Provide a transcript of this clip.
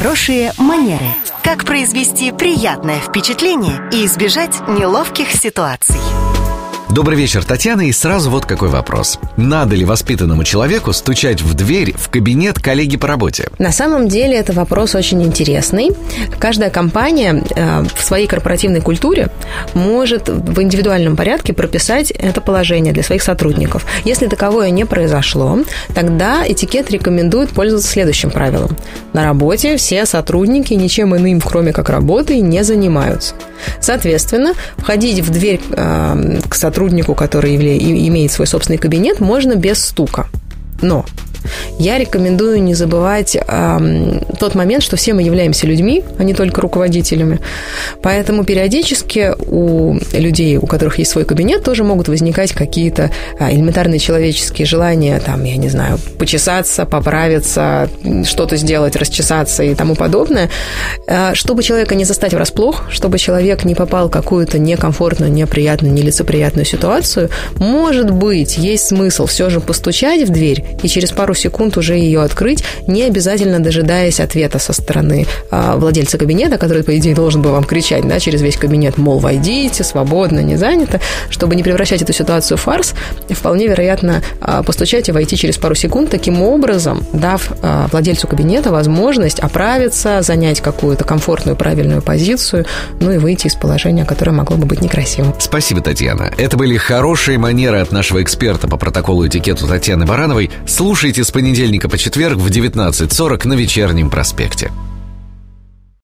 Хорошие манеры. Как произвести приятное впечатление и избежать неловких ситуаций. Добрый вечер, Татьяна, и сразу вот какой вопрос. Надо ли воспитанному человеку стучать в дверь в кабинет коллеги по работе? На самом деле это вопрос очень интересный. Каждая компания э, в своей корпоративной культуре может в индивидуальном порядке прописать это положение для своих сотрудников. Если таковое не произошло, тогда этикет рекомендует пользоваться следующим правилом. На работе все сотрудники ничем иным, кроме как работой, не занимаются. Соответственно, входить в дверь э, к сотруднику, который имеет свой собственный кабинет, можно без стука. Но я рекомендую не забывать э, тот момент, что все мы являемся людьми, а не только руководителями. Поэтому периодически у людей, у которых есть свой кабинет, тоже могут возникать какие-то э, элементарные человеческие желания, там, я не знаю, почесаться, поправиться, что-то сделать, расчесаться и тому подобное. Э, чтобы человека не застать врасплох, чтобы человек не попал в какую-то некомфортную, неприятную, нелицеприятную ситуацию, может быть, есть смысл все же постучать в дверь и через пару пару секунд уже ее открыть, не обязательно дожидаясь ответа со стороны э, владельца кабинета, который, по идее, должен был вам кричать да, через весь кабинет, мол, войдите, свободно, не занято. Чтобы не превращать эту ситуацию в фарс, вполне вероятно э, постучать и войти через пару секунд, таким образом дав э, владельцу кабинета возможность оправиться, занять какую-то комфортную, правильную позицию, ну и выйти из положения, которое могло бы быть некрасивым. Спасибо, Татьяна. Это были хорошие манеры от нашего эксперта по протоколу этикету Татьяны Барановой. Слушайте с понедельника по четверг в 19.40 на вечернем проспекте.